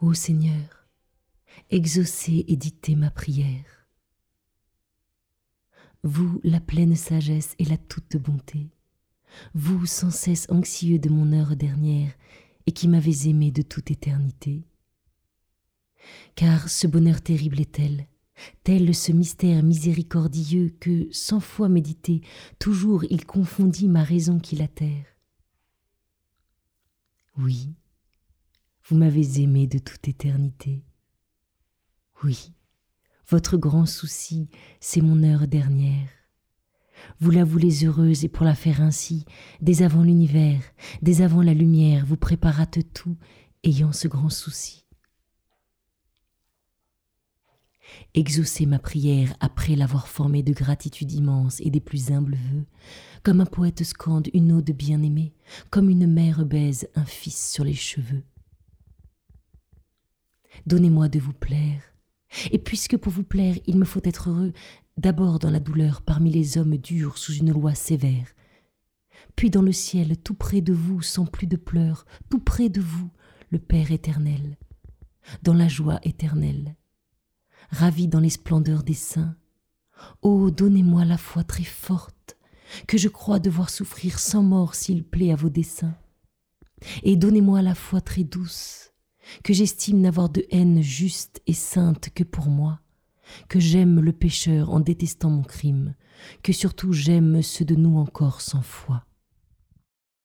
Ô Seigneur, exaucez et dictez ma prière. Vous, la pleine sagesse et la toute bonté, vous sans cesse anxieux de mon heure dernière et qui m'avez aimé de toute éternité. Car ce bonheur terrible est tel, tel ce mystère miséricordieux que, cent fois médité, toujours il confondit ma raison qui la terre. Oui, vous m'avez aimé de toute éternité. Oui, votre grand souci, c'est mon heure dernière. Vous la voulez heureuse et pour la faire ainsi, dès avant l'univers, dès avant la lumière, vous préparâtes tout, ayant ce grand souci. Exaucez ma prière après l'avoir formée de gratitude immense et des plus humbles vœux, comme un poète scande une ode bien-aimée, comme une mère baise un fils sur les cheveux. Donnez-moi de vous plaire, et puisque pour vous plaire il me faut être heureux, d'abord dans la douleur parmi les hommes durs sous une loi sévère, puis dans le ciel tout près de vous sans plus de pleurs, tout près de vous le Père éternel, dans la joie éternelle, ravi dans les splendeurs des saints. Oh, donnez-moi la foi très forte, que je crois devoir souffrir sans mort s'il plaît à vos desseins. Et donnez-moi la foi très douce, que j'estime n'avoir de haine juste et sainte que pour moi, que j'aime le pécheur en détestant mon crime, que surtout j'aime ceux de nous encore sans foi.